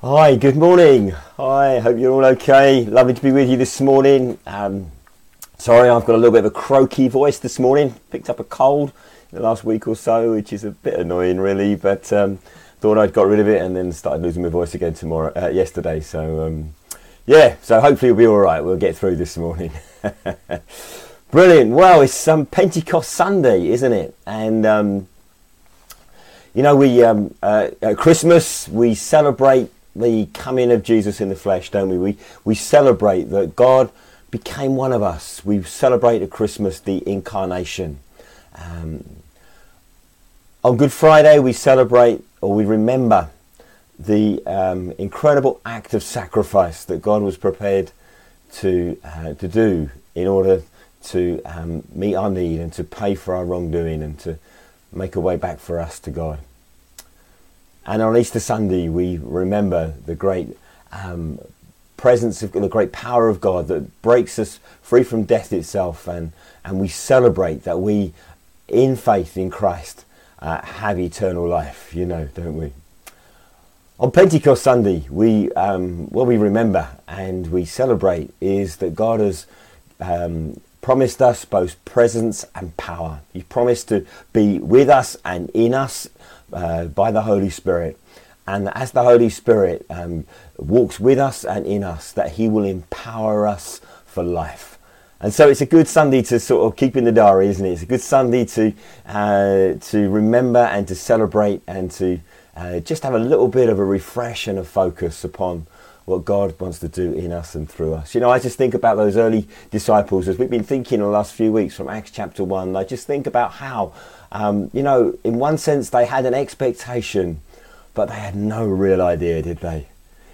Hi, good morning. Hi, hope you're all okay. Lovely to be with you this morning. Um, sorry, I've got a little bit of a croaky voice this morning. Picked up a cold in the last week or so, which is a bit annoying, really. But um, thought I'd got rid of it, and then started losing my voice again tomorrow, uh, yesterday. So um, yeah, so hopefully you'll be all right. We'll get through this morning. Brilliant. Well, it's um, Pentecost Sunday, isn't it? And um, you know, we um, uh, at Christmas we celebrate the coming of Jesus in the flesh, don't we? We, we celebrate that God became one of us. We celebrate at Christmas the incarnation. Um, on Good Friday, we celebrate or we remember the um, incredible act of sacrifice that God was prepared to, uh, to do in order to um, meet our need and to pay for our wrongdoing and to make a way back for us to God. And on Easter Sunday, we remember the great um, presence of the great power of God that breaks us free from death itself, and, and we celebrate that we, in faith in Christ, uh, have eternal life, you know, don't we? On Pentecost Sunday, we um, what we remember and we celebrate is that God has um, promised us both presence and power. He promised to be with us and in us uh, by the Holy Spirit. And as the Holy Spirit um, walks with us and in us, that He will empower us for life. And so it's a good Sunday to sort of keep in the diary, isn't it? It's a good Sunday to uh, to remember and to celebrate and to uh, just have a little bit of a refresh and a focus upon what God wants to do in us and through us. You know, I just think about those early disciples as we've been thinking in the last few weeks from Acts chapter 1. I just think about how um, you know, in one sense, they had an expectation, but they had no real idea, did they?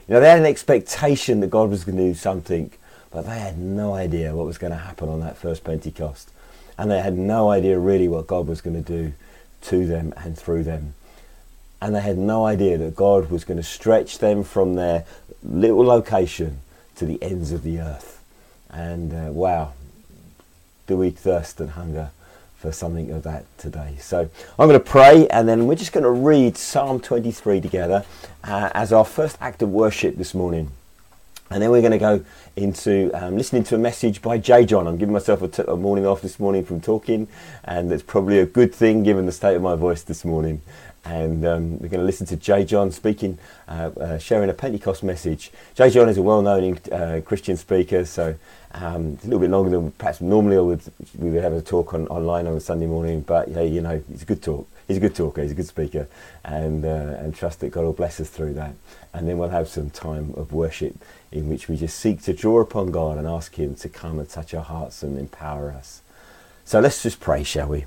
You know, they had an expectation that God was going to do something, but they had no idea what was going to happen on that first Pentecost. And they had no idea really what God was going to do to them and through them. And they had no idea that God was going to stretch them from their little location to the ends of the earth. And uh, wow, do we thirst and hunger for something of that today. So I'm going to pray and then we're just going to read Psalm 23 together uh, as our first act of worship this morning. And then we're going to go into um, listening to a message by J. John. I'm giving myself a, t- a morning off this morning from talking, and it's probably a good thing given the state of my voice this morning. And um, we're going to listen to J. John speaking, uh, uh, sharing a Pentecost message. J. John is a well known uh, Christian speaker, so um, it's a little bit longer than perhaps normally I would, we would have a talk on, online on a Sunday morning, but hey, you know, it's a good talk. He's a good talker, he's a good speaker, and, uh, and trust that God will bless us through that. And then we'll have some time of worship in which we just seek to draw upon God and ask Him to come and touch our hearts and empower us. So let's just pray, shall we?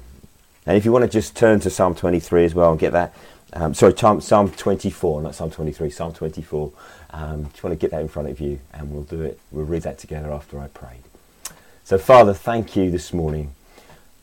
And if you want to just turn to Psalm 23 as well and get that, um, sorry, Psalm 24, not Psalm 23, Psalm 24. Um, just want to get that in front of you and we'll do it. We'll read that together after I prayed. So, Father, thank you this morning.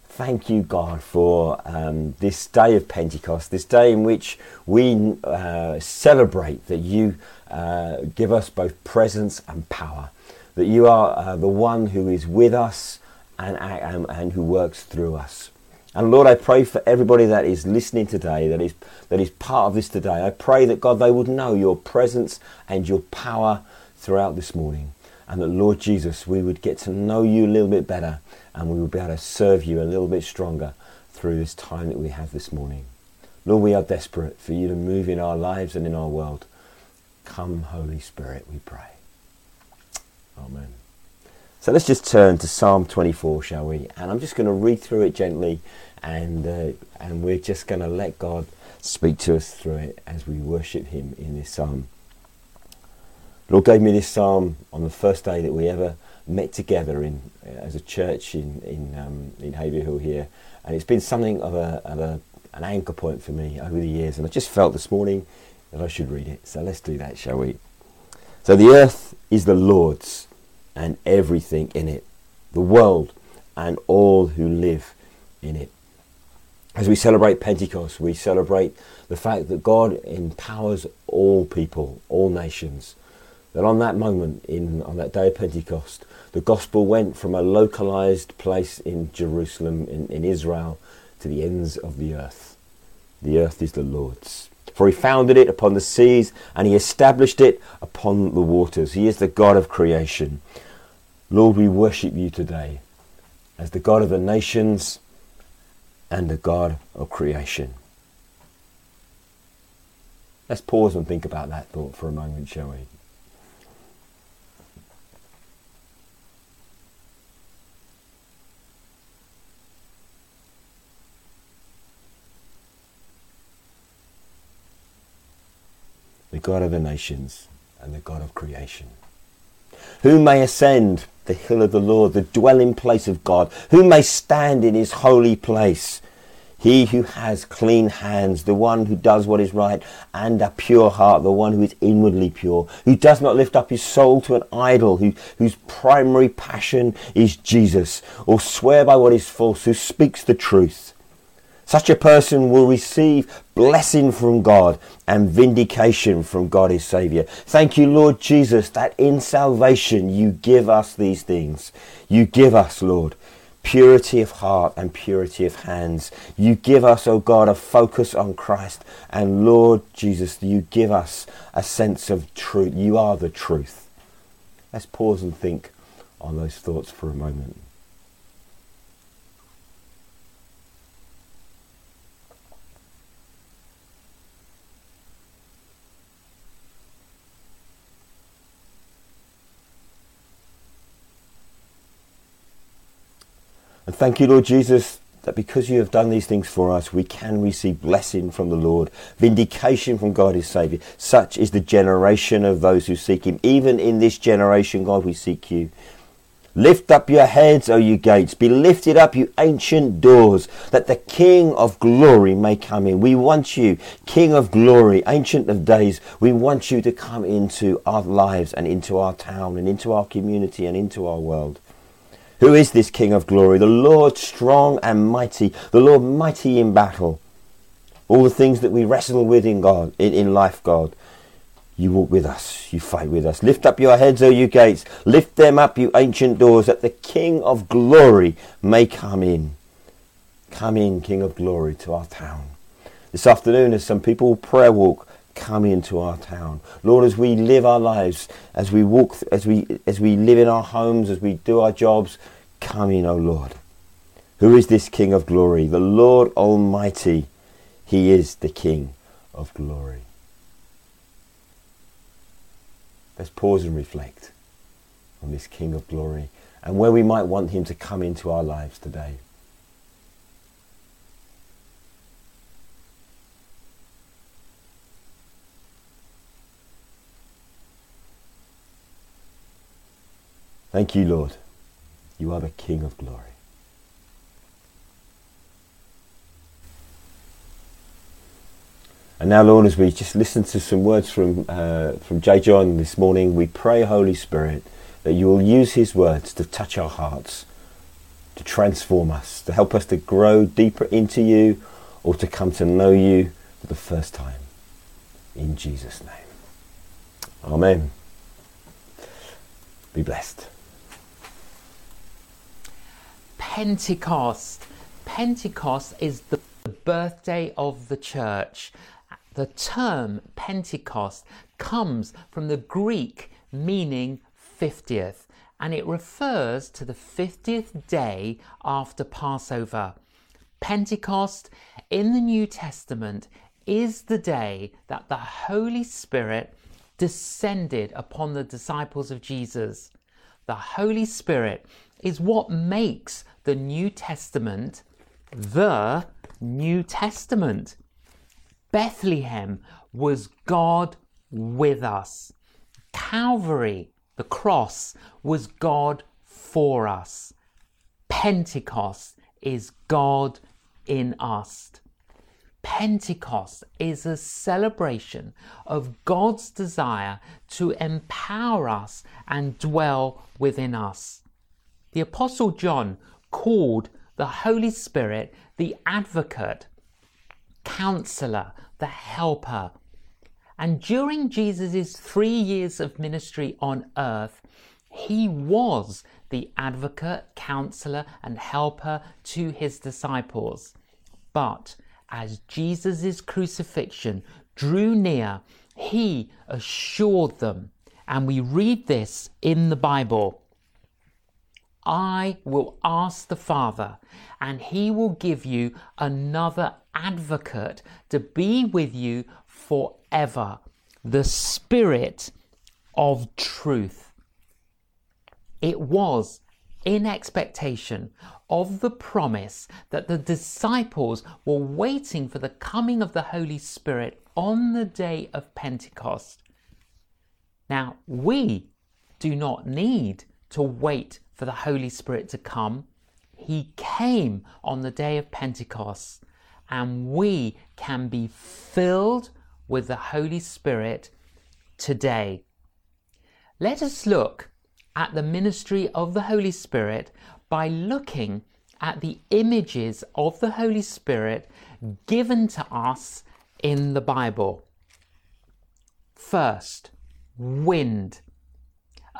Thank you, God, for um, this day of Pentecost, this day in which we uh, celebrate that you uh, give us both presence and power, that you are uh, the one who is with us and, and, and who works through us. And Lord, I pray for everybody that is listening today, that is, that is part of this today. I pray that God, they would know your presence and your power throughout this morning. And that, Lord Jesus, we would get to know you a little bit better and we would be able to serve you a little bit stronger through this time that we have this morning. Lord, we are desperate for you to move in our lives and in our world. Come, Holy Spirit, we pray. Amen. So let's just turn to Psalm 24, shall we? And I'm just going to read through it gently, and uh, and we're just going to let God speak to us through it as we worship Him in this psalm. Lord gave me this psalm on the first day that we ever met together in uh, as a church in in um, in Haverhill here, and it's been something of a, of a an anchor point for me over the years. And I just felt this morning that I should read it. So let's do that, shall we? So the earth is the Lord's and everything in it, the world and all who live in it. As we celebrate Pentecost, we celebrate the fact that God empowers all people, all nations. That on that moment, in, on that day of Pentecost, the gospel went from a localized place in Jerusalem, in, in Israel, to the ends of the earth. The earth is the Lord's For he founded it upon the seas, and he established it upon the waters. He is the God of creation. Lord, we worship you today as the God of the nations and the God of creation. Let's pause and think about that thought for a moment, shall we? The God of the nations and the God of creation. Who may ascend the hill of the Lord, the dwelling place of God? Who may stand in his holy place? He who has clean hands, the one who does what is right, and a pure heart, the one who is inwardly pure, who does not lift up his soul to an idol, who, whose primary passion is Jesus, or swear by what is false, who speaks the truth. Such a person will receive blessing from God and vindication from God his Saviour. Thank you, Lord Jesus, that in salvation you give us these things. You give us, Lord, purity of heart and purity of hands. You give us, O oh God, a focus on Christ. And Lord Jesus, you give us a sense of truth. You are the truth. Let's pause and think on those thoughts for a moment. And thank you, Lord Jesus, that because you have done these things for us, we can receive blessing from the Lord, vindication from God his Saviour. Such is the generation of those who seek him. Even in this generation, God, we seek you. Lift up your heads, O you gates. Be lifted up, you ancient doors, that the King of glory may come in. We want you, King of glory, ancient of days. We want you to come into our lives and into our town and into our community and into our world. Who is this King of glory? The Lord strong and mighty, the Lord mighty in battle. All the things that we wrestle with in God, in, in life, God. You walk with us, you fight with us. Lift up your heads, O you gates. Lift them up, you ancient doors, that the King of glory may come in. Come in, King of glory, to our town. This afternoon, as some people prayer walk, come into our town. Lord, as we live our lives, as we walk, as we, as we live in our homes, as we do our jobs, come in, O Lord. Who is this King of glory? The Lord Almighty. He is the King of glory. Let's pause and reflect on this King of glory and where we might want him to come into our lives today. Thank you, Lord. You are the King of glory. And now, Lord, as we just listen to some words from, uh, from J. John this morning, we pray, Holy Spirit, that you will use his words to touch our hearts, to transform us, to help us to grow deeper into you or to come to know you for the first time. In Jesus' name. Amen. Be blessed. Pentecost. Pentecost is the birthday of the church. The term Pentecost comes from the Greek meaning 50th and it refers to the 50th day after Passover. Pentecost in the New Testament is the day that the Holy Spirit descended upon the disciples of Jesus. The Holy Spirit is what makes the New Testament the New Testament. Bethlehem was God with us. Calvary, the cross, was God for us. Pentecost is God in us. Pentecost is a celebration of God's desire to empower us and dwell within us. The Apostle John called the Holy Spirit the advocate, counselor, the helper. And during Jesus' three years of ministry on earth, he was the advocate, counselor, and helper to his disciples. But as Jesus' crucifixion drew near, he assured them. And we read this in the Bible. I will ask the Father, and he will give you another advocate to be with you forever the Spirit of truth. It was in expectation of the promise that the disciples were waiting for the coming of the Holy Spirit on the day of Pentecost. Now, we do not need to wait for the Holy Spirit to come. He came on the day of Pentecost, and we can be filled with the Holy Spirit today. Let us look at the ministry of the Holy Spirit by looking at the images of the Holy Spirit given to us in the Bible. First, wind.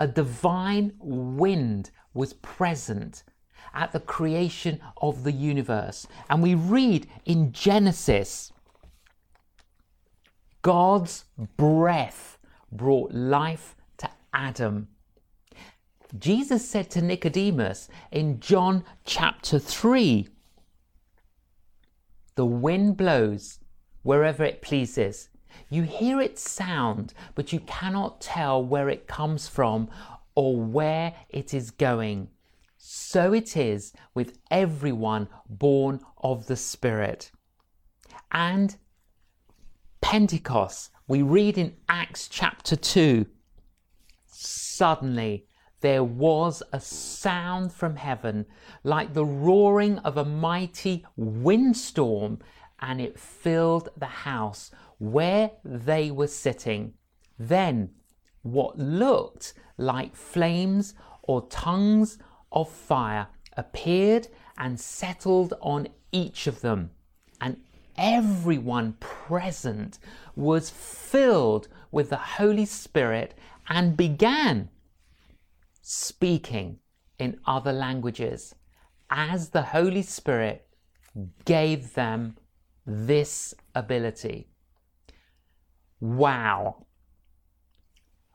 A divine wind was present at the creation of the universe. And we read in Genesis God's breath brought life to Adam. Jesus said to Nicodemus in John chapter 3 The wind blows wherever it pleases. You hear its sound, but you cannot tell where it comes from or where it is going. So it is with everyone born of the Spirit. And Pentecost, we read in Acts chapter 2 suddenly there was a sound from heaven like the roaring of a mighty windstorm, and it filled the house where they were sitting. Then what looked like flames or tongues of fire appeared and settled on each of them, and everyone present was filled with the Holy Spirit and began speaking in other languages as the Holy Spirit gave them this ability. Wow.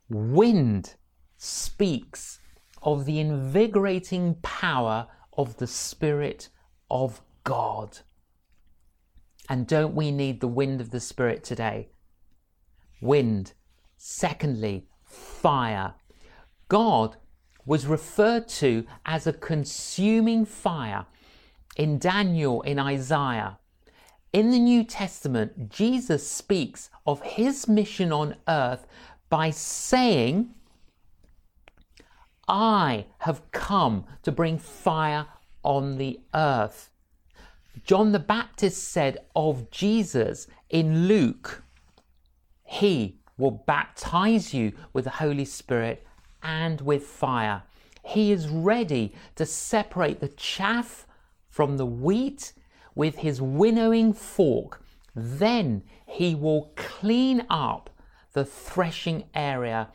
Wind speaks of the invigorating power of the Spirit of God. And don't we need the wind of the Spirit today? Wind. Secondly, fire. God was referred to as a consuming fire in Daniel, in Isaiah. In the New Testament, Jesus speaks of his mission on earth by saying, I have come to bring fire on the earth. John the Baptist said of Jesus in Luke, He will baptize you with the Holy Spirit and with fire. He is ready to separate the chaff from the wheat with his winnowing fork. Then he will clean up the threshing area,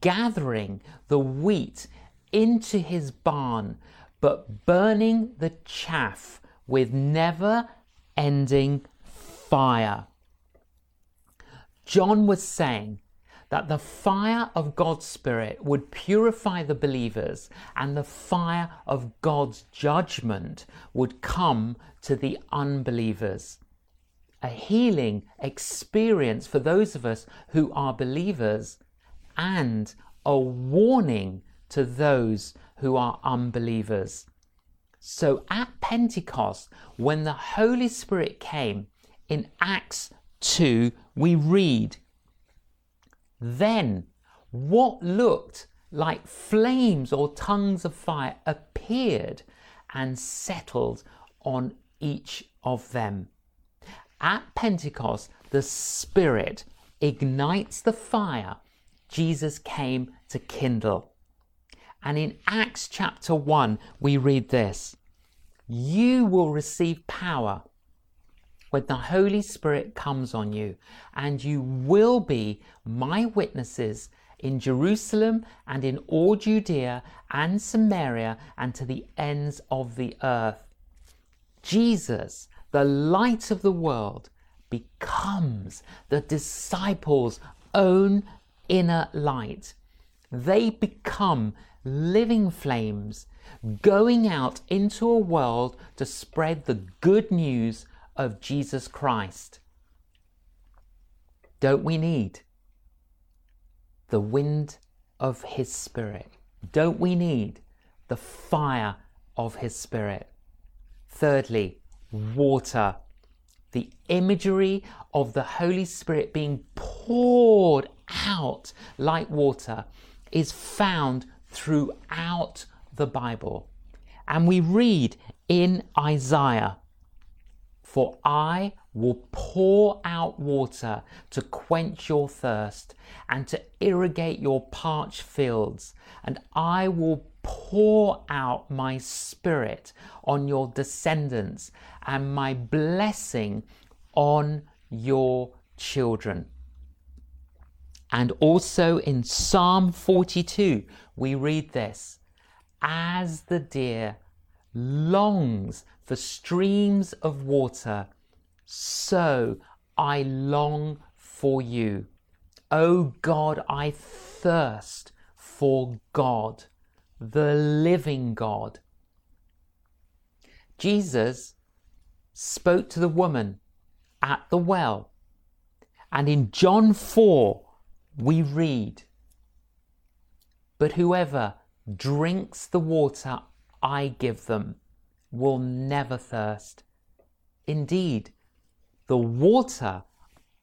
gathering the wheat into his barn, but burning the chaff with never ending fire. John was saying that the fire of God's Spirit would purify the believers and the fire of God's judgment would come to the unbelievers. A healing experience for those of us who are believers and a warning to those who are unbelievers. So at Pentecost, when the Holy Spirit came, in Acts 2, we read, Then what looked like flames or tongues of fire appeared and settled on each of them. At Pentecost, the Spirit ignites the fire Jesus came to kindle. And in Acts chapter 1, we read this You will receive power when the Holy Spirit comes on you, and you will be my witnesses in Jerusalem and in all Judea and Samaria and to the ends of the earth. Jesus, the light of the world, becomes the disciples' own inner light. They become living flames going out into a world to spread the good news of Jesus Christ. Don't we need the wind of His Spirit? Don't we need the fire of His Spirit? Thirdly, water. The imagery of the Holy Spirit being poured out like water is found throughout the Bible. And we read in Isaiah, For I will pour out water to quench your thirst and to irrigate your parched fields, and I will pour out my spirit on your descendants and my blessing on your children. And also in Psalm 42, we read this As the deer longs for streams of water, so I long for you. O God, I thirst for God, the living God. Jesus spoke to the woman at the well. And in John 4, we read, But whoever drinks the water I give them will never thirst. Indeed, the water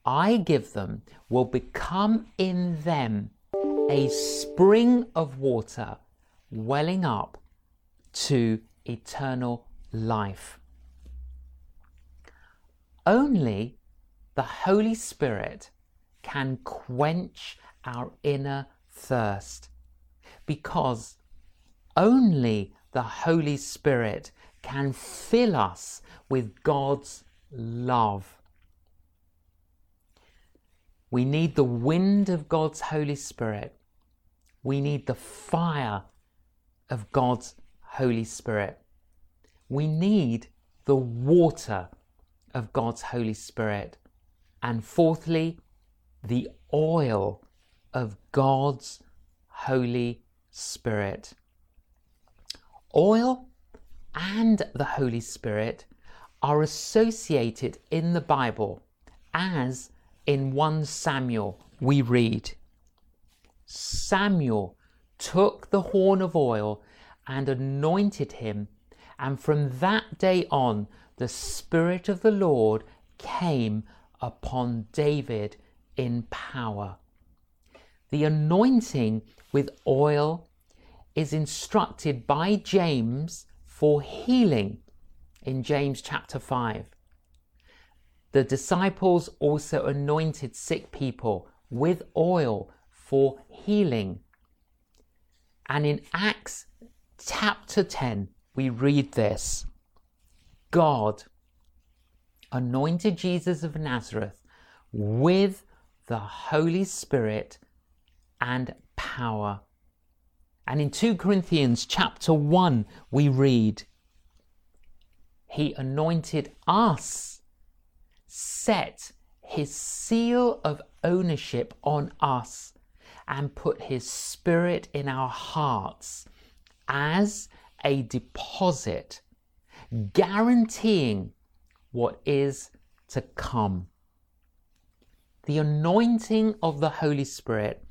I give them will become in them a spring of water welling up to eternal life. Only the Holy Spirit can quench our inner thirst because only the Holy Spirit can fill us with God's love. We need the wind of God's Holy Spirit. We need the fire of God's Holy Spirit. We need the water of God's Holy Spirit. And fourthly, the oil of God's Holy Spirit. Oil and the Holy Spirit are associated in the Bible as in 1 Samuel we read Samuel took the horn of oil and anointed him, and from that day on the Spirit of the Lord came upon David in power. The anointing with oil is instructed by James for healing in James chapter 5. The disciples also anointed sick people with oil for healing. And in Acts chapter 10, we read this God anointed Jesus of Nazareth with the Holy Spirit and power. And in 2 Corinthians chapter 1, we read, He anointed us, set His seal of ownership on us, and put His Spirit in our hearts as a deposit, guaranteeing what is to come. The anointing of the Holy Spirit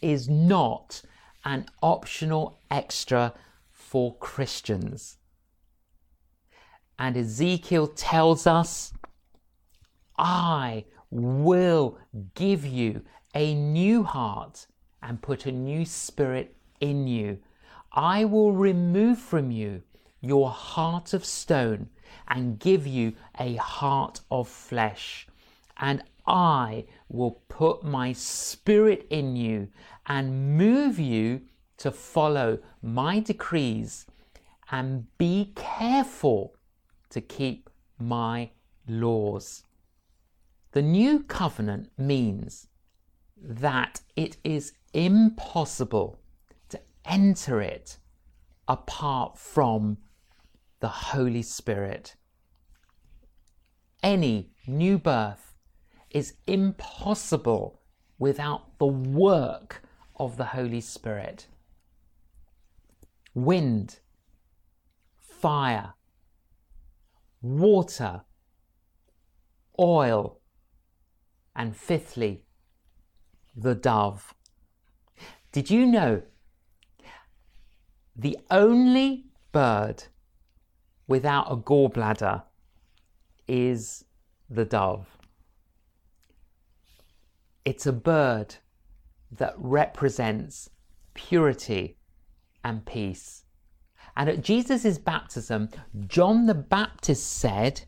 is not an optional extra for Christians. And Ezekiel tells us, I will give you a new heart and put a new spirit in you. I will remove from you your heart of stone and give you a heart of flesh. And I will put my spirit in you and move you to follow my decrees and be careful to keep my laws. The new covenant means that it is impossible to enter it apart from the Holy Spirit. Any new birth is impossible without the work of the Holy Spirit. Wind, fire, water, oil, and fifthly, the dove. Did you know the only bird without a gallbladder is the dove? It's a bird that represents purity and peace. And at Jesus' baptism, John the Baptist said,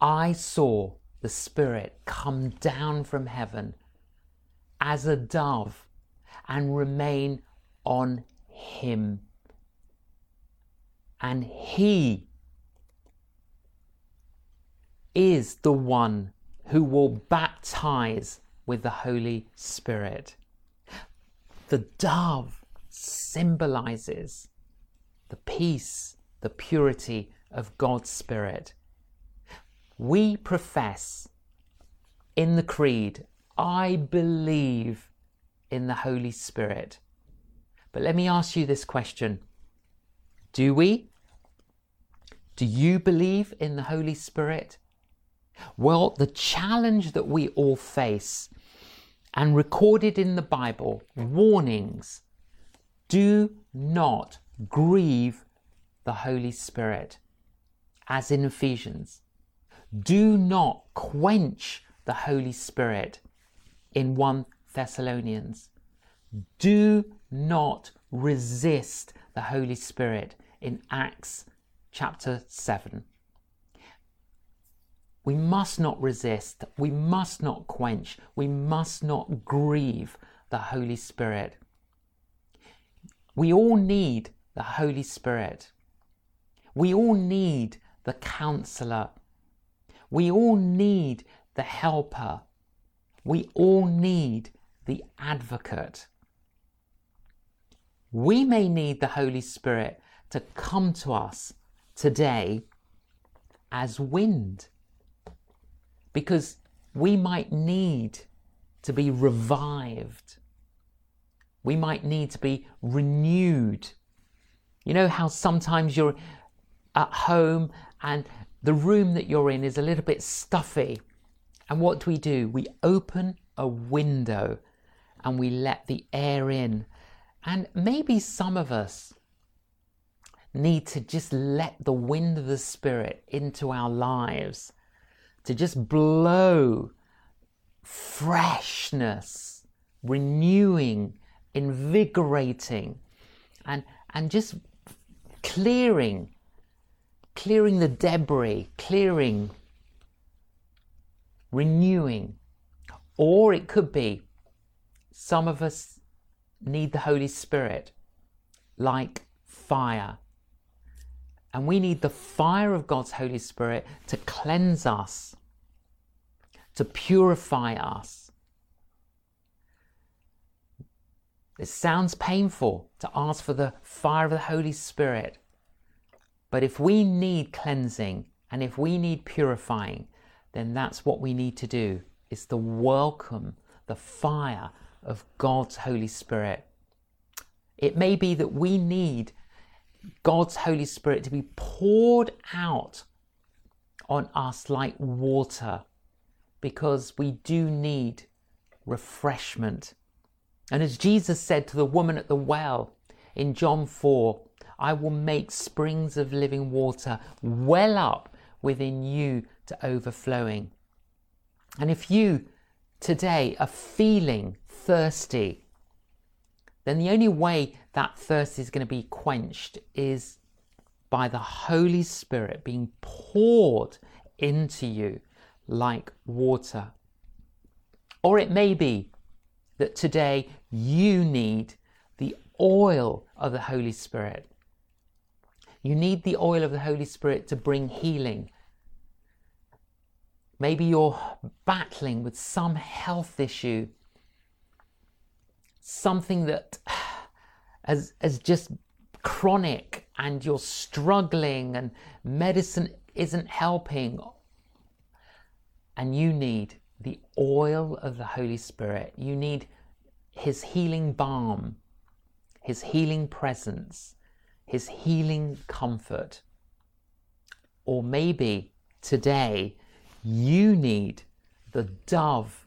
I saw the Spirit come down from heaven as a dove and remain on him. And he is the one who will baptize with the Holy Spirit. The dove symbolizes the peace, the purity of God's Spirit. We profess in the Creed, I believe in the Holy Spirit. But let me ask you this question Do we? Do you believe in the Holy Spirit? Well, the challenge that we all face and recorded in the Bible warnings do not grieve the Holy Spirit, as in Ephesians. Do not quench the Holy Spirit in 1 Thessalonians. Do not resist the Holy Spirit in Acts chapter 7. We must not resist, we must not quench, we must not grieve the Holy Spirit. We all need the Holy Spirit. We all need the counselor. We all need the helper. We all need the advocate. We may need the Holy Spirit to come to us today as wind because we might need to be revived. We might need to be renewed. You know how sometimes you're at home and the room that you're in is a little bit stuffy. And what do we do? We open a window and we let the air in. And maybe some of us need to just let the wind of the Spirit into our lives to just blow freshness, renewing, invigorating, and, and just clearing, clearing the debris, clearing, renewing. Or it could be some of us need the Holy Spirit like fire and we need the fire of God's Holy Spirit to cleanse us, to purify us. It sounds painful to ask for the fire of the Holy Spirit. But if we need cleansing and if we need purifying, then that's what we need to do is to welcome the fire of God's Holy Spirit. It may be that we need God's Holy Spirit to be poured out on us like water because we do need refreshment. And as Jesus said to the woman at the well in John 4, I will make springs of living water well up within you to overflowing. And if you today are feeling thirsty, then the only way that thirst is going to be quenched is by the Holy Spirit being poured into you like water. Or it may be that today you need the oil of the Holy Spirit. You need the oil of the Holy Spirit to bring healing. Maybe you're battling with some health issue, something that as, as just chronic and you're struggling and medicine isn't helping and you need the oil of the Holy Spirit. You need His healing balm, His healing presence, His healing comfort. Or maybe today you need the dove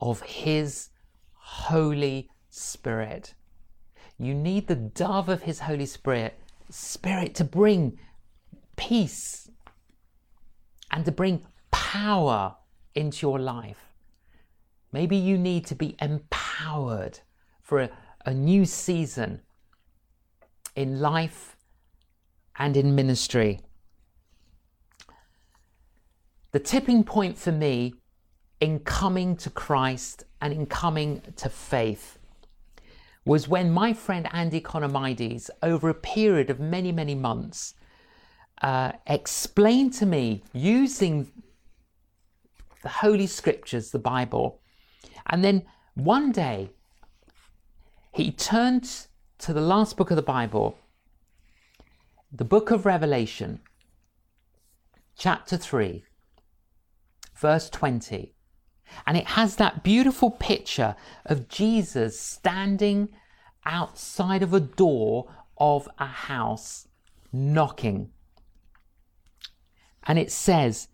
of His Holy Spirit. You need the dove of His Holy Spirit, Spirit to bring peace and to bring power into your life. Maybe you need to be empowered for a, a new season in life and in ministry. The tipping point for me in coming to Christ and in coming to faith was when my friend Andy Economides, over a period of many, many months, uh, explained to me using the Holy Scriptures, the Bible, and then one day he turned to the last book of the Bible, the book of Revelation, chapter 3, verse 20. And it has that beautiful picture of Jesus standing outside of a door of a house knocking. And it says,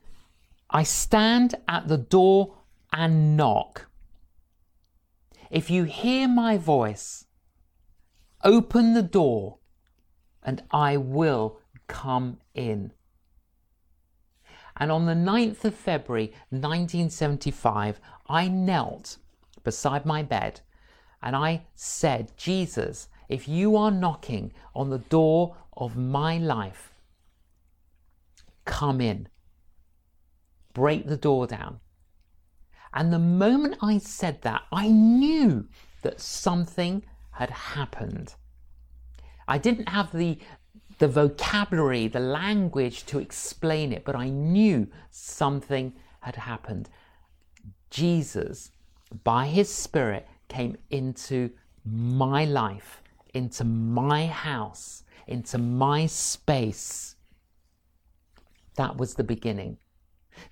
I stand at the door and knock. If you hear my voice, open the door and I will come in. And on the 9th of February 1975, I knelt beside my bed and I said, Jesus, if you are knocking on the door of my life, come in break the door down. And the moment I said that, I knew that something had happened. I didn't have the, the vocabulary, the language to explain it, but I knew something had happened. Jesus, by his Spirit, came into my life, into my house, into my space. That was the beginning.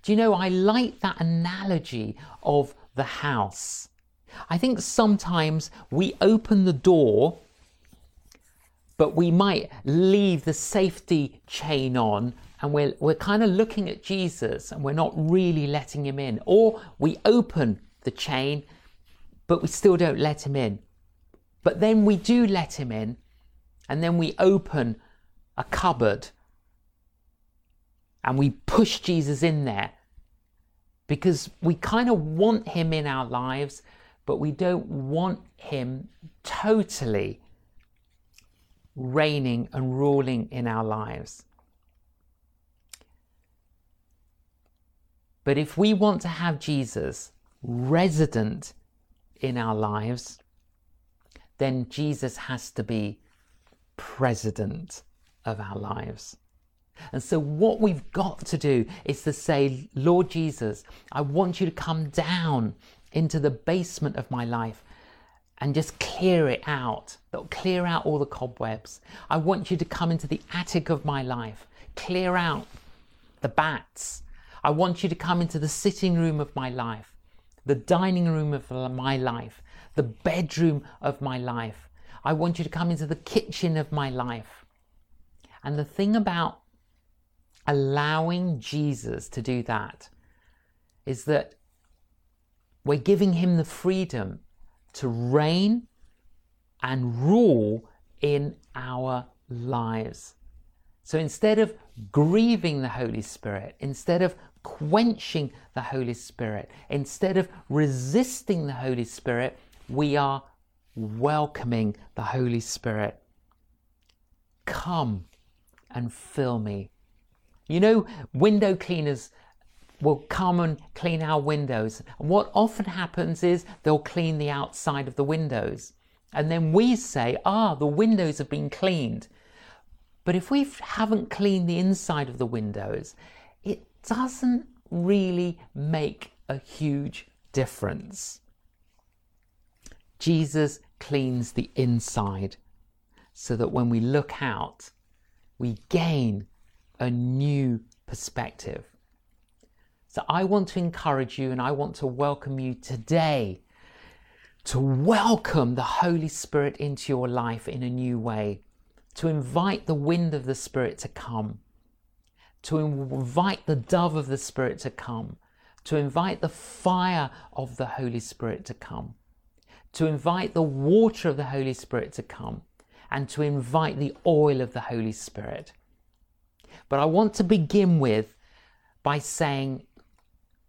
Do you know, I like that analogy of the house. I think sometimes we open the door, but we might leave the safety chain on and we're, we're kind of looking at Jesus and we're not really letting him in. Or we open the chain, but we still don't let him in. But then we do let him in, and then we open a cupboard and we push Jesus in there because we kind of want him in our lives, but we don't want him totally reigning and ruling in our lives. But if we want to have Jesus resident in our lives, then Jesus has to be president of our lives. And so, what we've got to do is to say, Lord Jesus, I want you to come down into the basement of my life and just clear it out. Clear out all the cobwebs. I want you to come into the attic of my life, clear out the bats. I want you to come into the sitting room of my life, the dining room of my life, the bedroom of my life. I want you to come into the kitchen of my life. And the thing about allowing Jesus to do that is that we're giving him the freedom to reign and rule in our lives. So instead of grieving the Holy Spirit, instead of quenching the Holy Spirit, instead of resisting the Holy Spirit, we are welcoming the Holy Spirit. Come and fill me you know, window cleaners will come and clean our windows. And what often happens is they'll clean the outside of the windows. And then we say, ah, the windows have been cleaned. But if we haven't cleaned the inside of the windows, it doesn't really make a huge difference. Jesus cleans the inside so that when we look out, we gain a new perspective. I want to encourage you and I want to welcome you today to welcome the Holy Spirit into your life in a new way, to invite the wind of the Spirit to come, to invite the dove of the Spirit to come, to invite the fire of the Holy Spirit to come, to invite the water of the Holy Spirit to come, and to invite the oil of the Holy Spirit. But I want to begin with by saying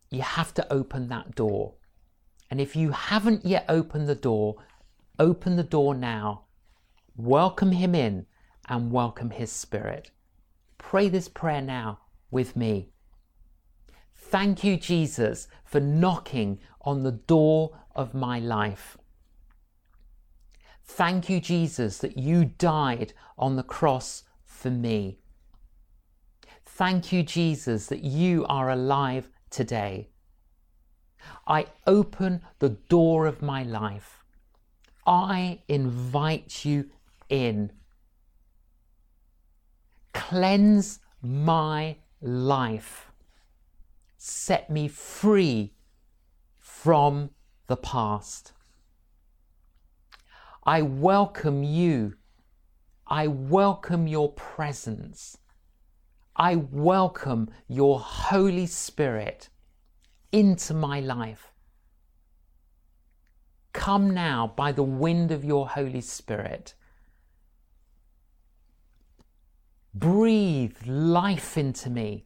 you have to open that door. And if you haven't yet opened the door, open the door now. Welcome him in and welcome his spirit. Pray this prayer now with me. Thank you, Jesus, for knocking on the door of my life. Thank you, Jesus, that you died on the cross for me. Thank you, Jesus, that you are alive today. I open the door of my life. I invite you in. Cleanse my life. Set me free from the past. I welcome you. I welcome your presence. I welcome your Holy Spirit into my life. Come now by the wind of your Holy Spirit. Breathe life into me.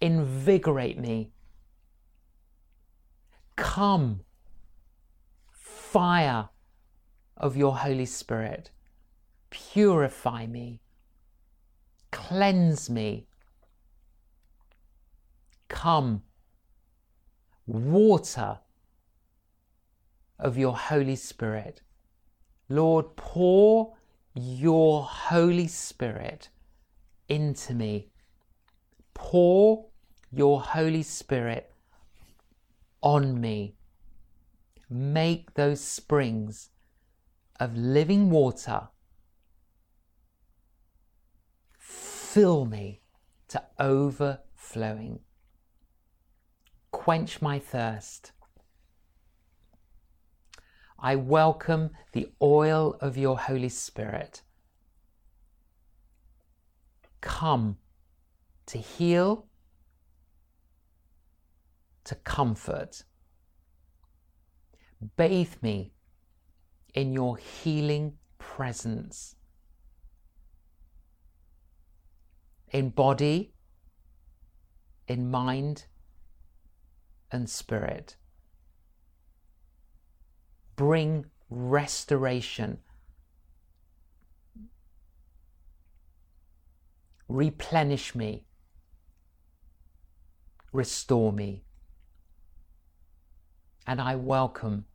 Invigorate me. Come, fire of your Holy Spirit. Purify me cleanse me. Come, water of your Holy Spirit. Lord, pour your Holy Spirit into me. Pour your Holy Spirit on me. Make those springs of living water Fill me to overflowing. Quench my thirst. I welcome the oil of your Holy Spirit. Come to heal, to comfort. Bathe me in your healing presence. In body, in mind, and spirit. Bring restoration. Replenish me. Restore me. And I welcome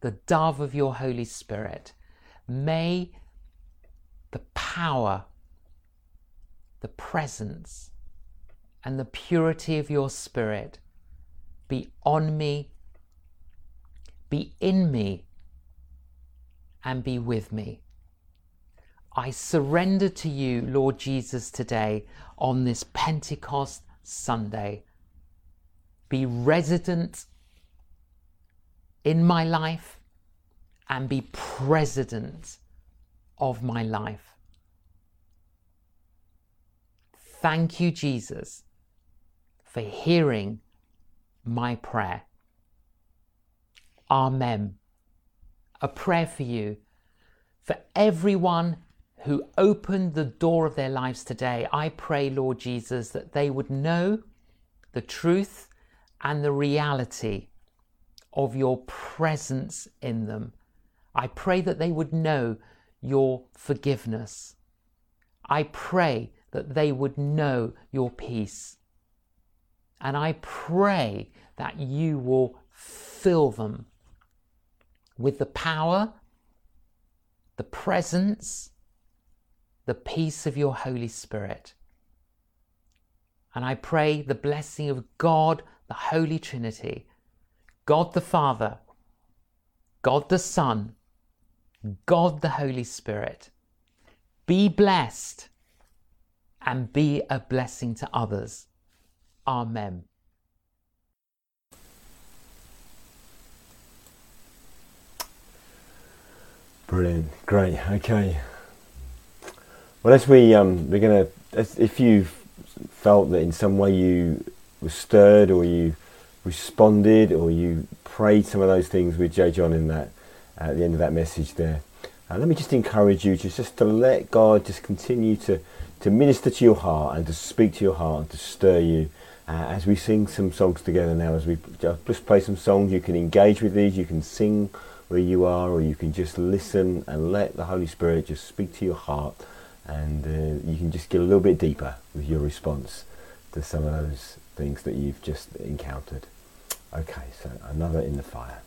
the dove of your Holy Spirit. May the power the presence and the purity of your spirit be on me, be in me, and be with me. I surrender to you, Lord Jesus, today on this Pentecost Sunday. Be resident in my life and be president of my life. Thank you, Jesus, for hearing my prayer. Amen. A prayer for you, for everyone who opened the door of their lives today. I pray, Lord Jesus, that they would know the truth and the reality of your presence in them. I pray that they would know your forgiveness. I pray that they would know your peace. And I pray that you will fill them with the power, the presence, the peace of your Holy Spirit. And I pray the blessing of God, the Holy Trinity, God the Father, God the Son, God the Holy Spirit, be blessed and be a blessing to others. Amen. Brilliant, great, okay. Well, as we um, we're gonna, as, if you felt that in some way you were stirred or you responded or you prayed some of those things with J.John in that at the end of that message there, uh, let me just encourage you to just to let God just continue to to minister to your heart and to speak to your heart and to stir you. Uh, as we sing some songs together now, as we just play some songs, you can engage with these, you can sing where you are, or you can just listen and let the Holy Spirit just speak to your heart, and uh, you can just get a little bit deeper with your response to some of those things that you've just encountered. Okay, so another in the fire.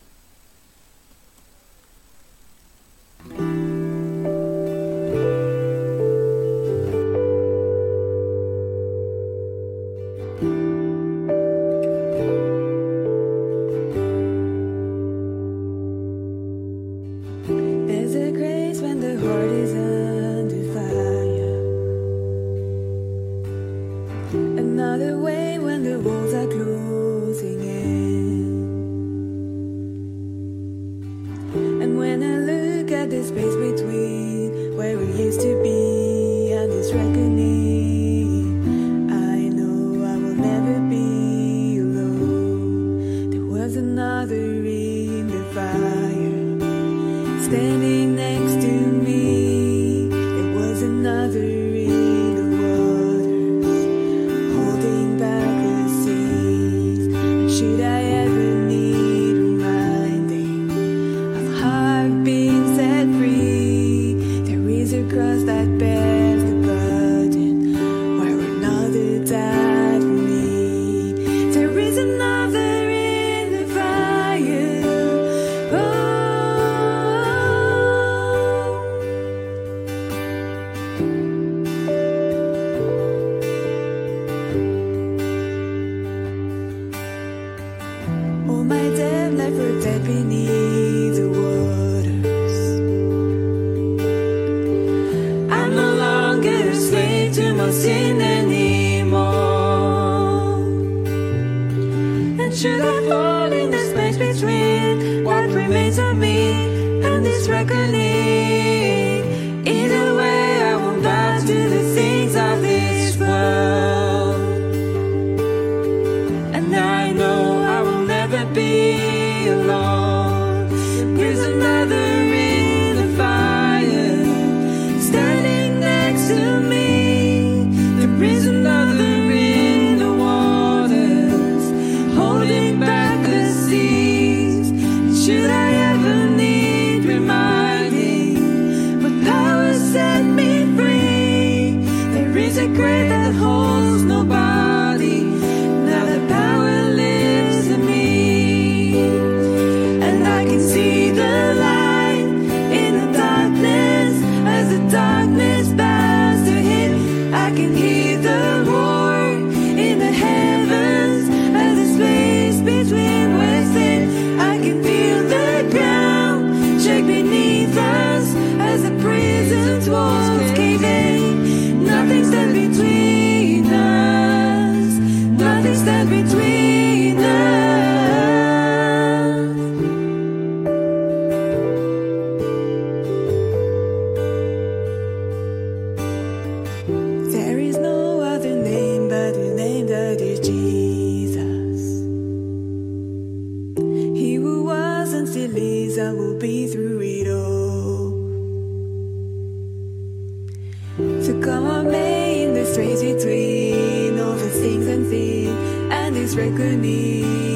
reckoning.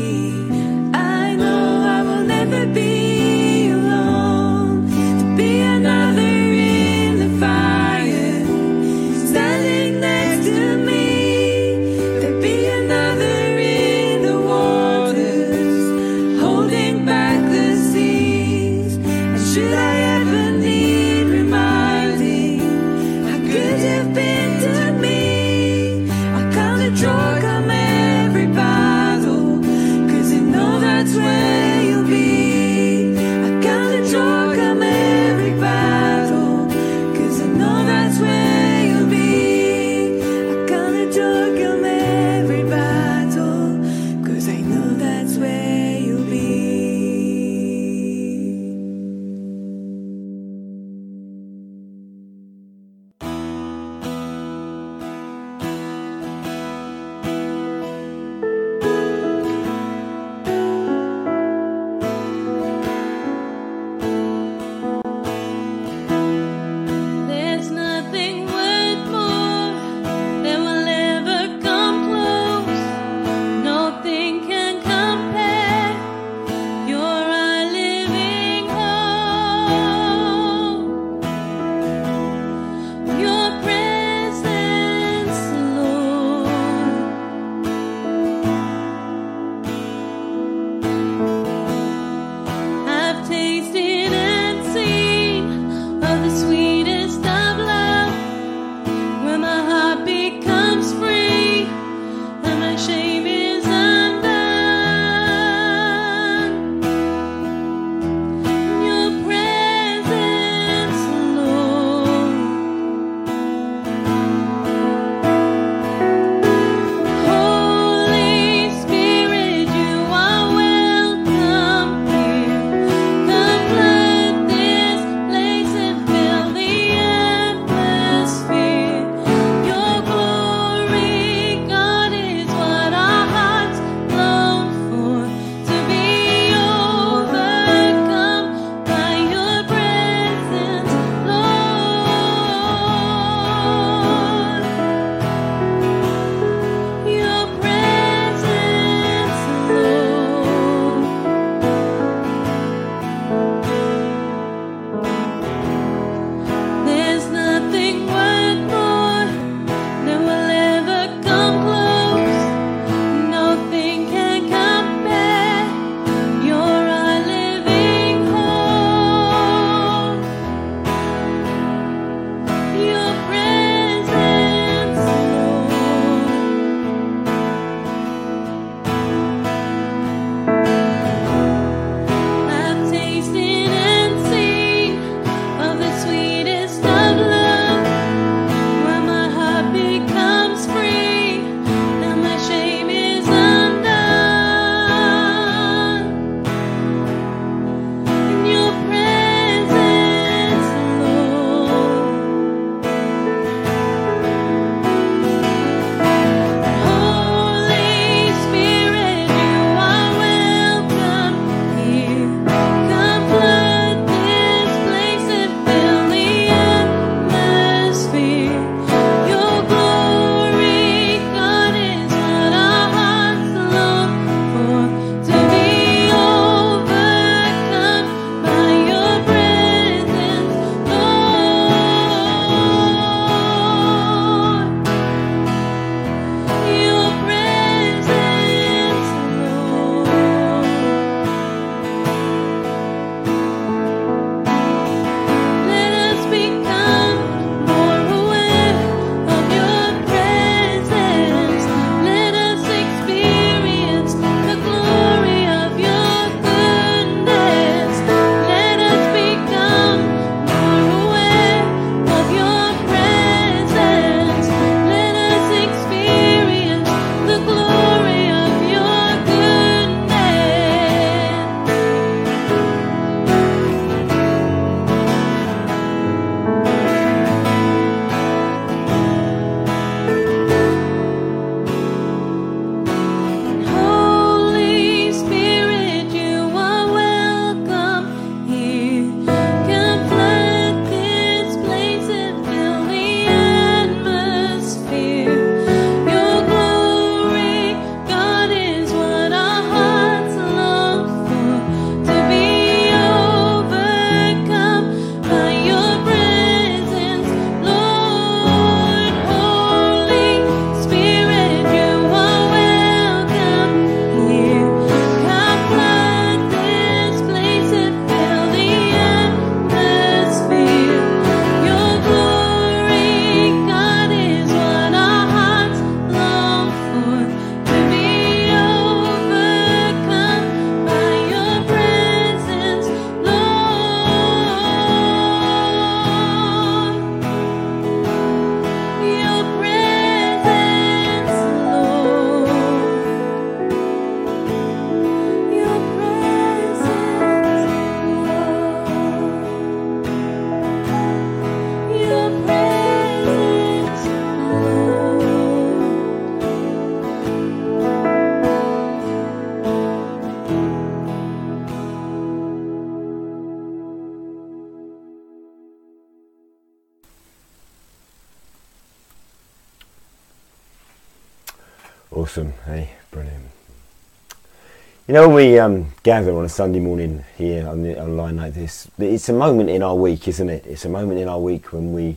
You know, when we um, gather on a Sunday morning here on the online like this, it's a moment in our week, isn't it? It's a moment in our week when we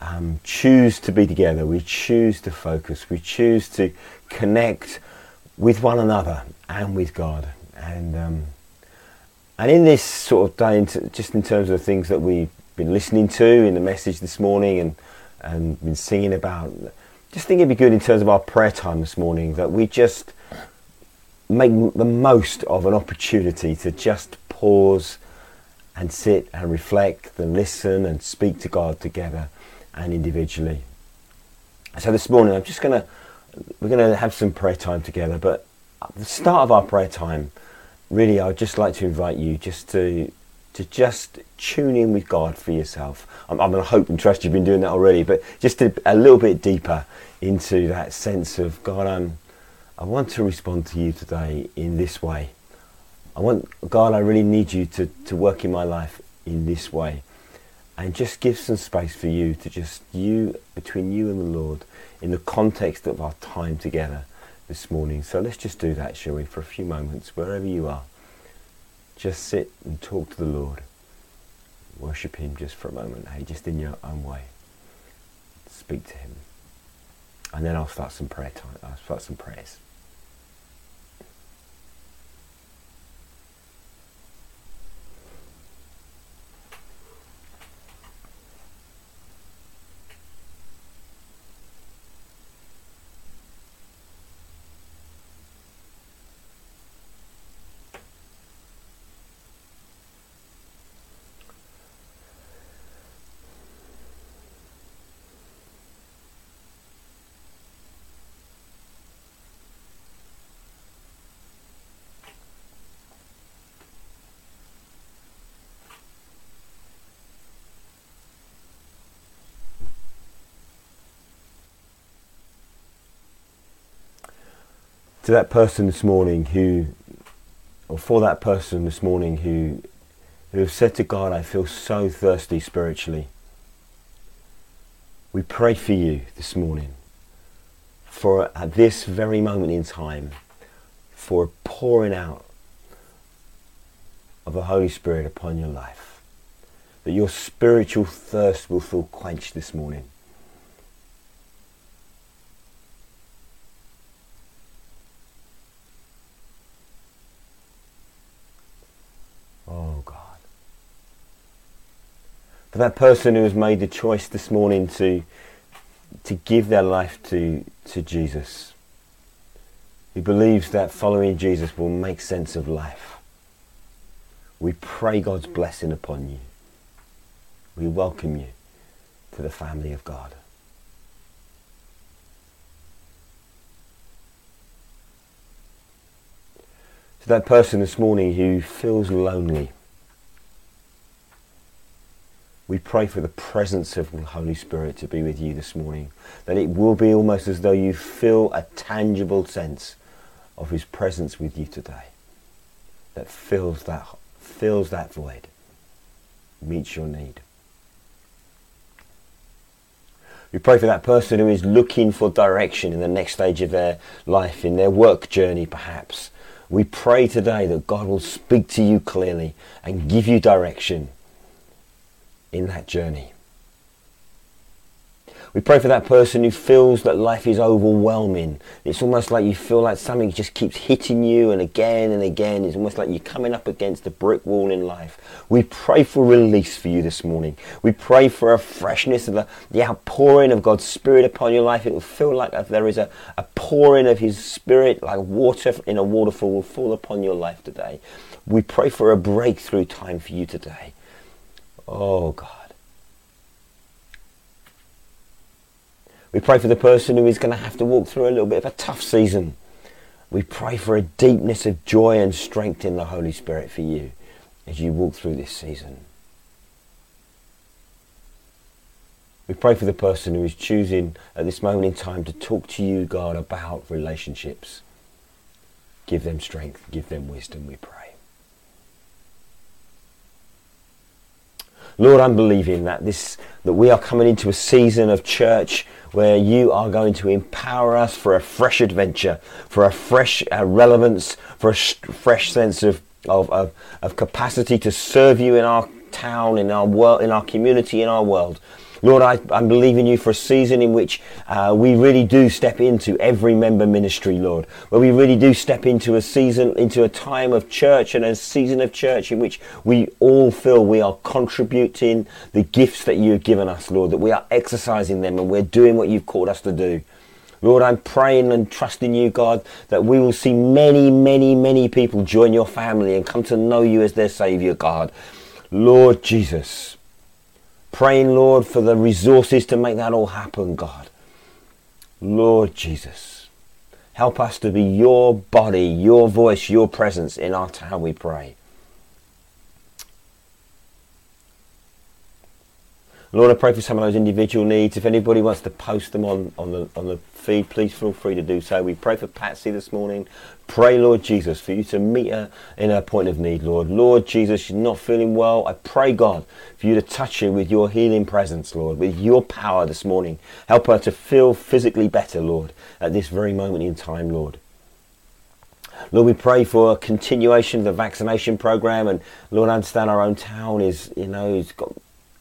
um, choose to be together, we choose to focus, we choose to connect with one another and with God. And um, and in this sort of day, just in terms of the things that we've been listening to in the message this morning and and been singing about, just think it'd be good in terms of our prayer time this morning that we just make the most of an opportunity to just pause and sit and reflect and listen and speak to God together and individually. So this morning, I'm just going to we're going to have some prayer time together. But at the start of our prayer time, really, I'd just like to invite you just to to just tune in with God for yourself. I'm, I'm going to hope and trust you've been doing that already, but just to, a little bit deeper into that sense of God. I'm, I want to respond to you today in this way. I want God. I really need you to to work in my life in this way and just give some space for you to just you between you and the Lord in the context of our time together this morning. So let's just do that, shall we, for a few moments, wherever you are. Just sit and talk to the Lord. Worship Him just for a moment, hey, just in your own way. Speak to Him. And then I'll start some prayer time. I'll start some prayers. To that person this morning who, or for that person this morning who, who have said to God, I feel so thirsty spiritually. We pray for you this morning for at this very moment in time for a pouring out of the Holy Spirit upon your life. That your spiritual thirst will feel quenched this morning. For that person who has made the choice this morning to to give their life to to Jesus, who believes that following Jesus will make sense of life. We pray God's blessing upon you. We welcome you to the family of God. To that person this morning who feels lonely we pray for the presence of the Holy Spirit to be with you this morning. That it will be almost as though you feel a tangible sense of His presence with you today. That fills that, fills that void, meets your need. We pray for that person who is looking for direction in the next stage of their life, in their work journey perhaps. We pray today that God will speak to you clearly and give you direction in that journey. We pray for that person who feels that life is overwhelming. It's almost like you feel like something just keeps hitting you and again and again. It's almost like you're coming up against a brick wall in life. We pray for release for you this morning. We pray for a freshness of the, the outpouring of God's Spirit upon your life. It will feel like there is a, a pouring of His Spirit, like water in a waterfall, will fall upon your life today. We pray for a breakthrough time for you today. Oh God. We pray for the person who is going to have to walk through a little bit of a tough season. We pray for a deepness of joy and strength in the Holy Spirit for you as you walk through this season. We pray for the person who is choosing at this moment in time to talk to you, God, about relationships. Give them strength, give them wisdom, we pray. Lord, I'm believing that this that we are coming into a season of church where you are going to empower us for a fresh adventure, for a fresh uh, relevance, for a fresh sense of, of, of, of capacity to serve you in our town, in our world, in our community, in our world. Lord, I, am believing you for a season in which uh, we really do step into every member ministry, Lord, where we really do step into a season, into a time of church and a season of church in which we all feel we are contributing the gifts that you have given us, Lord, that we are exercising them and we're doing what you've called us to do. Lord, I'm praying and trusting you, God, that we will see many, many, many people join your family and come to know you as their Saviour, God. Lord Jesus, Praying, Lord, for the resources to make that all happen, God. Lord Jesus, help us to be your body, your voice, your presence in our town, we pray. Lord, I pray for some of those individual needs. If anybody wants to post them on, on, the, on the feed, please feel free to do so. We pray for Patsy this morning. Pray, Lord Jesus, for you to meet her in her point of need, Lord. Lord Jesus, she's not feeling well. I pray, God, for you to touch her with your healing presence, Lord, with your power this morning. Help her to feel physically better, Lord, at this very moment in time, Lord. Lord, we pray for a continuation of the vaccination program, and Lord, I understand our own town is, you know, it's got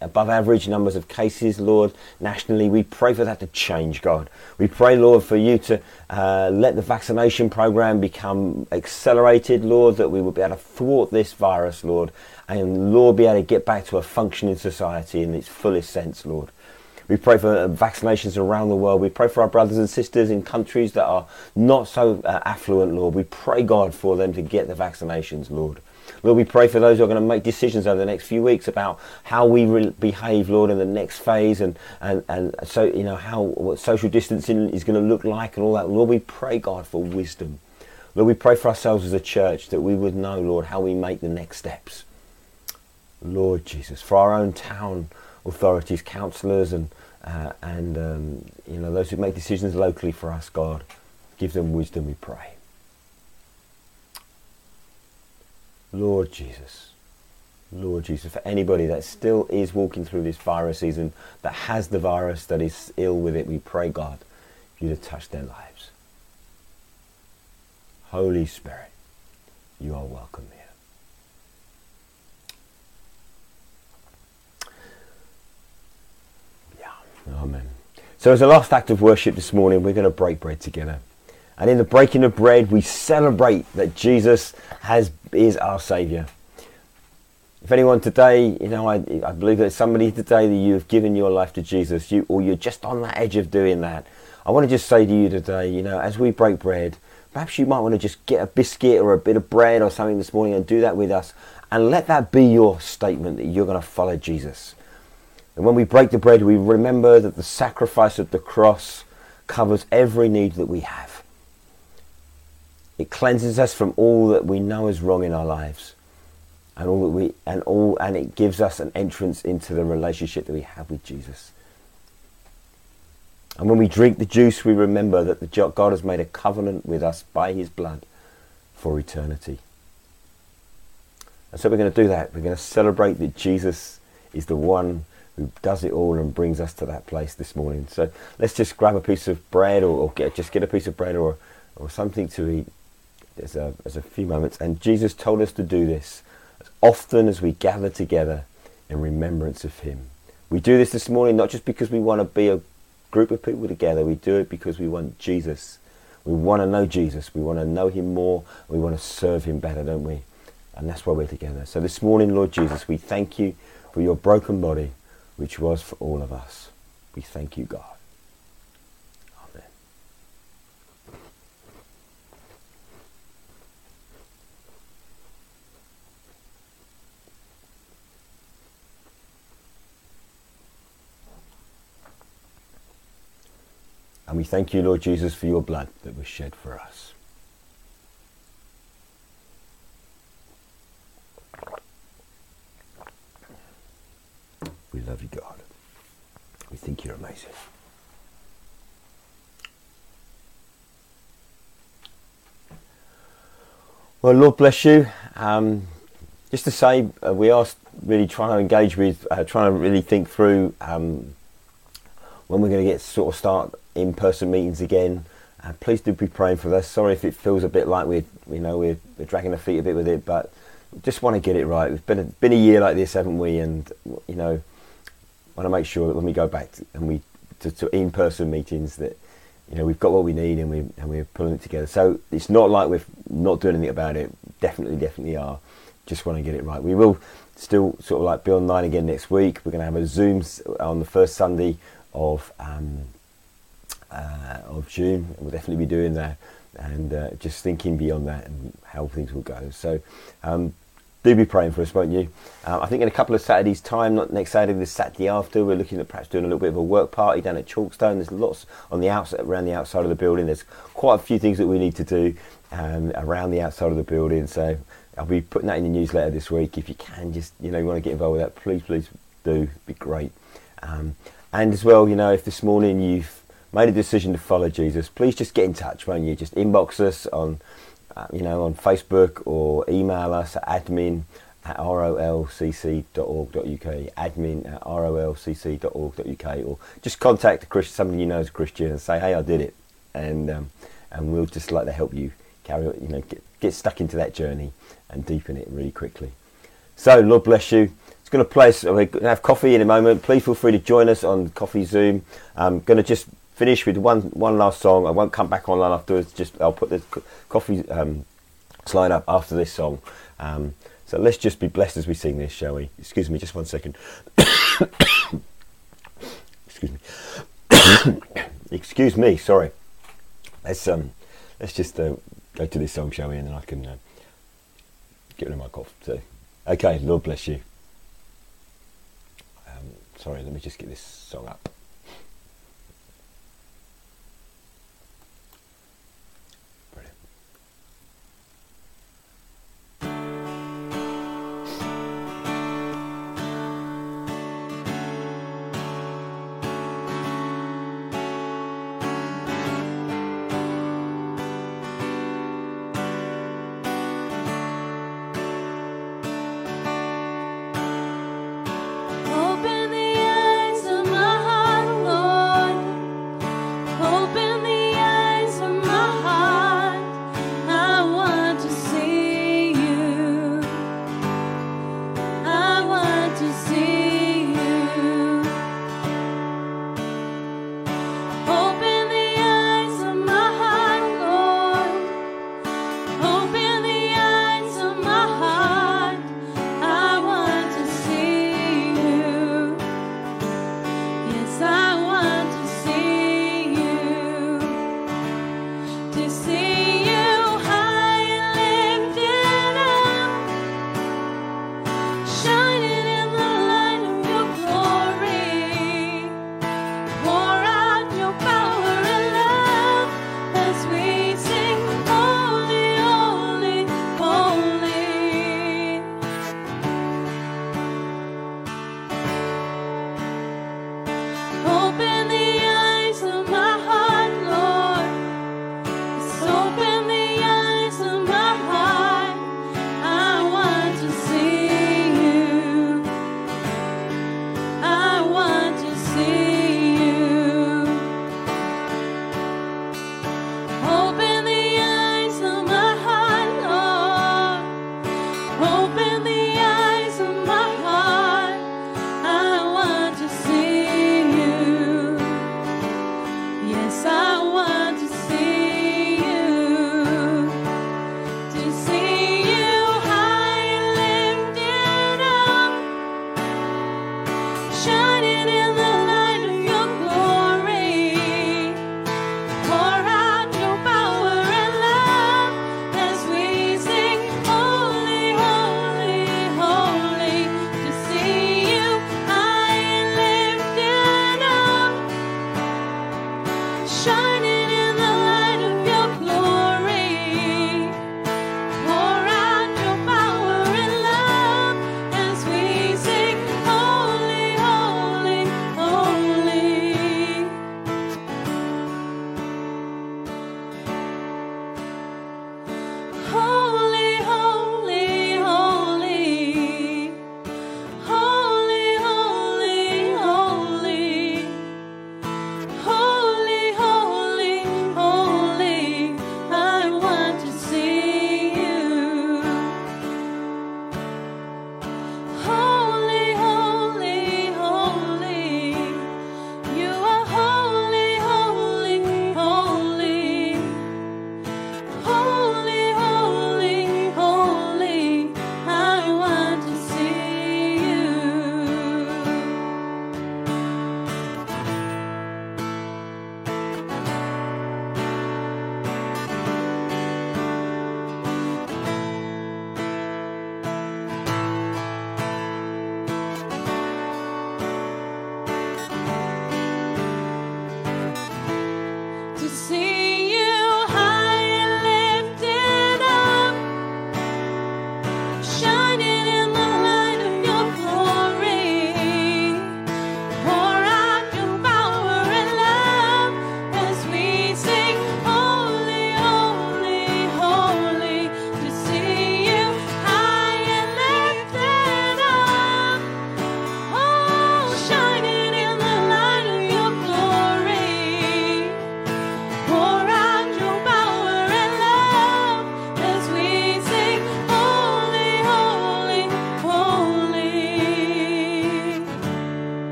above average numbers of cases, Lord, nationally. We pray for that to change, God. We pray, Lord, for you to uh, let the vaccination program become accelerated, Lord, that we will be able to thwart this virus, Lord, and, Lord, be able to get back to a functioning society in its fullest sense, Lord. We pray for uh, vaccinations around the world. We pray for our brothers and sisters in countries that are not so uh, affluent, Lord. We pray, God, for them to get the vaccinations, Lord. Lord, we pray for those who are going to make decisions over the next few weeks about how we re- behave, Lord, in the next phase, and, and, and so you know how what social distancing is going to look like, and all that. Lord, we pray, God, for wisdom. Lord, we pray for ourselves as a church that we would know, Lord, how we make the next steps. Lord Jesus, for our own town authorities, councillors, and uh, and um, you know those who make decisions locally for us, God, give them wisdom. We pray. Lord Jesus, Lord Jesus, for anybody that still is walking through this virus season, that has the virus, that is ill with it, we pray, God, you to touch their lives. Holy Spirit, you are welcome here. Yeah, amen. So, as a last act of worship this morning, we're going to break bread together. And in the breaking of bread, we celebrate that Jesus has, is our Saviour. If anyone today, you know, I, I believe that somebody today that you have given your life to Jesus, you, or you're just on that edge of doing that, I want to just say to you today, you know, as we break bread, perhaps you might want to just get a biscuit or a bit of bread or something this morning and do that with us. And let that be your statement that you're going to follow Jesus. And when we break the bread, we remember that the sacrifice of the cross covers every need that we have. It cleanses us from all that we know is wrong in our lives. And all that we and all and it gives us an entrance into the relationship that we have with Jesus. And when we drink the juice, we remember that the God has made a covenant with us by his blood for eternity. And so we're going to do that. We're going to celebrate that Jesus is the one who does it all and brings us to that place this morning. So let's just grab a piece of bread or, or get, just get a piece of bread or, or something to eat there's a, there's a few moments. And Jesus told us to do this as often as we gather together in remembrance of him. We do this this morning not just because we want to be a group of people together, we do it because we want Jesus. We want to know Jesus. We want to know him more. We want to serve him better, don't we? And that's why we're together. So this morning, Lord Jesus, we thank you for your broken body, which was for all of us. We thank you, God. Thank you, Lord Jesus, for your blood that was shed for us. We love you, God. We think you're amazing. Well, Lord bless you. Um, just to say, uh, we are really trying to engage with, uh, trying to really think through um, when we're going to get sort of start in-person meetings again. Uh, please do be praying for us. Sorry if it feels a bit like we're, you know, we're, we're dragging our feet a bit with it, but just want to get it right. It's been a, been a year like this, haven't we? And you know, want to make sure that when we go back to, and we to, to in-person meetings that you know we've got what we need and we and we're pulling it together. So it's not like we're not doing anything about it. Definitely, definitely are. Just want to get it right. We will still sort of like be online again next week. We're going to have a Zoom on the first Sunday of um, uh, of June. We'll definitely be doing that and uh, just thinking beyond that and how things will go. So um, do be praying for us, won't you? Uh, I think in a couple of Saturdays' time, not next Saturday, the Saturday after, we're looking at perhaps doing a little bit of a work party down at Chalkstone. There's lots on the outside, around the outside of the building. There's quite a few things that we need to do um, around the outside of the building. So I'll be putting that in the newsletter this week. If you can, just you know, you want to get involved with that, please, please do. It'd be great. Um, and as well, you know, if this morning you've made a decision to follow Jesus, please just get in touch, won't you? Just inbox us on, uh, you know, on Facebook or email us at admin at rolcc.org.uk, admin at rolcc.org.uk, or just contact a Christian, somebody you know is a Christian, and say, hey, I did it, and um, and we'll just like to help you carry, you know, get, get stuck into that journey and deepen it really quickly. So, Lord bless you. It's going to play. We're going to have coffee in a moment. Please feel free to join us on Coffee Zoom. I'm going to just finish with one one last song. I won't come back online afterwards. Just I'll put the coffee um, slide up after this song. Um, so let's just be blessed as we sing this, shall we? Excuse me, just one second. Excuse me. Excuse me. Sorry. Let's um, let's just uh, go to this song, shall we? And then I can uh, get rid of my cough. Okay. Lord bless you. Um, sorry. Let me just get this song up.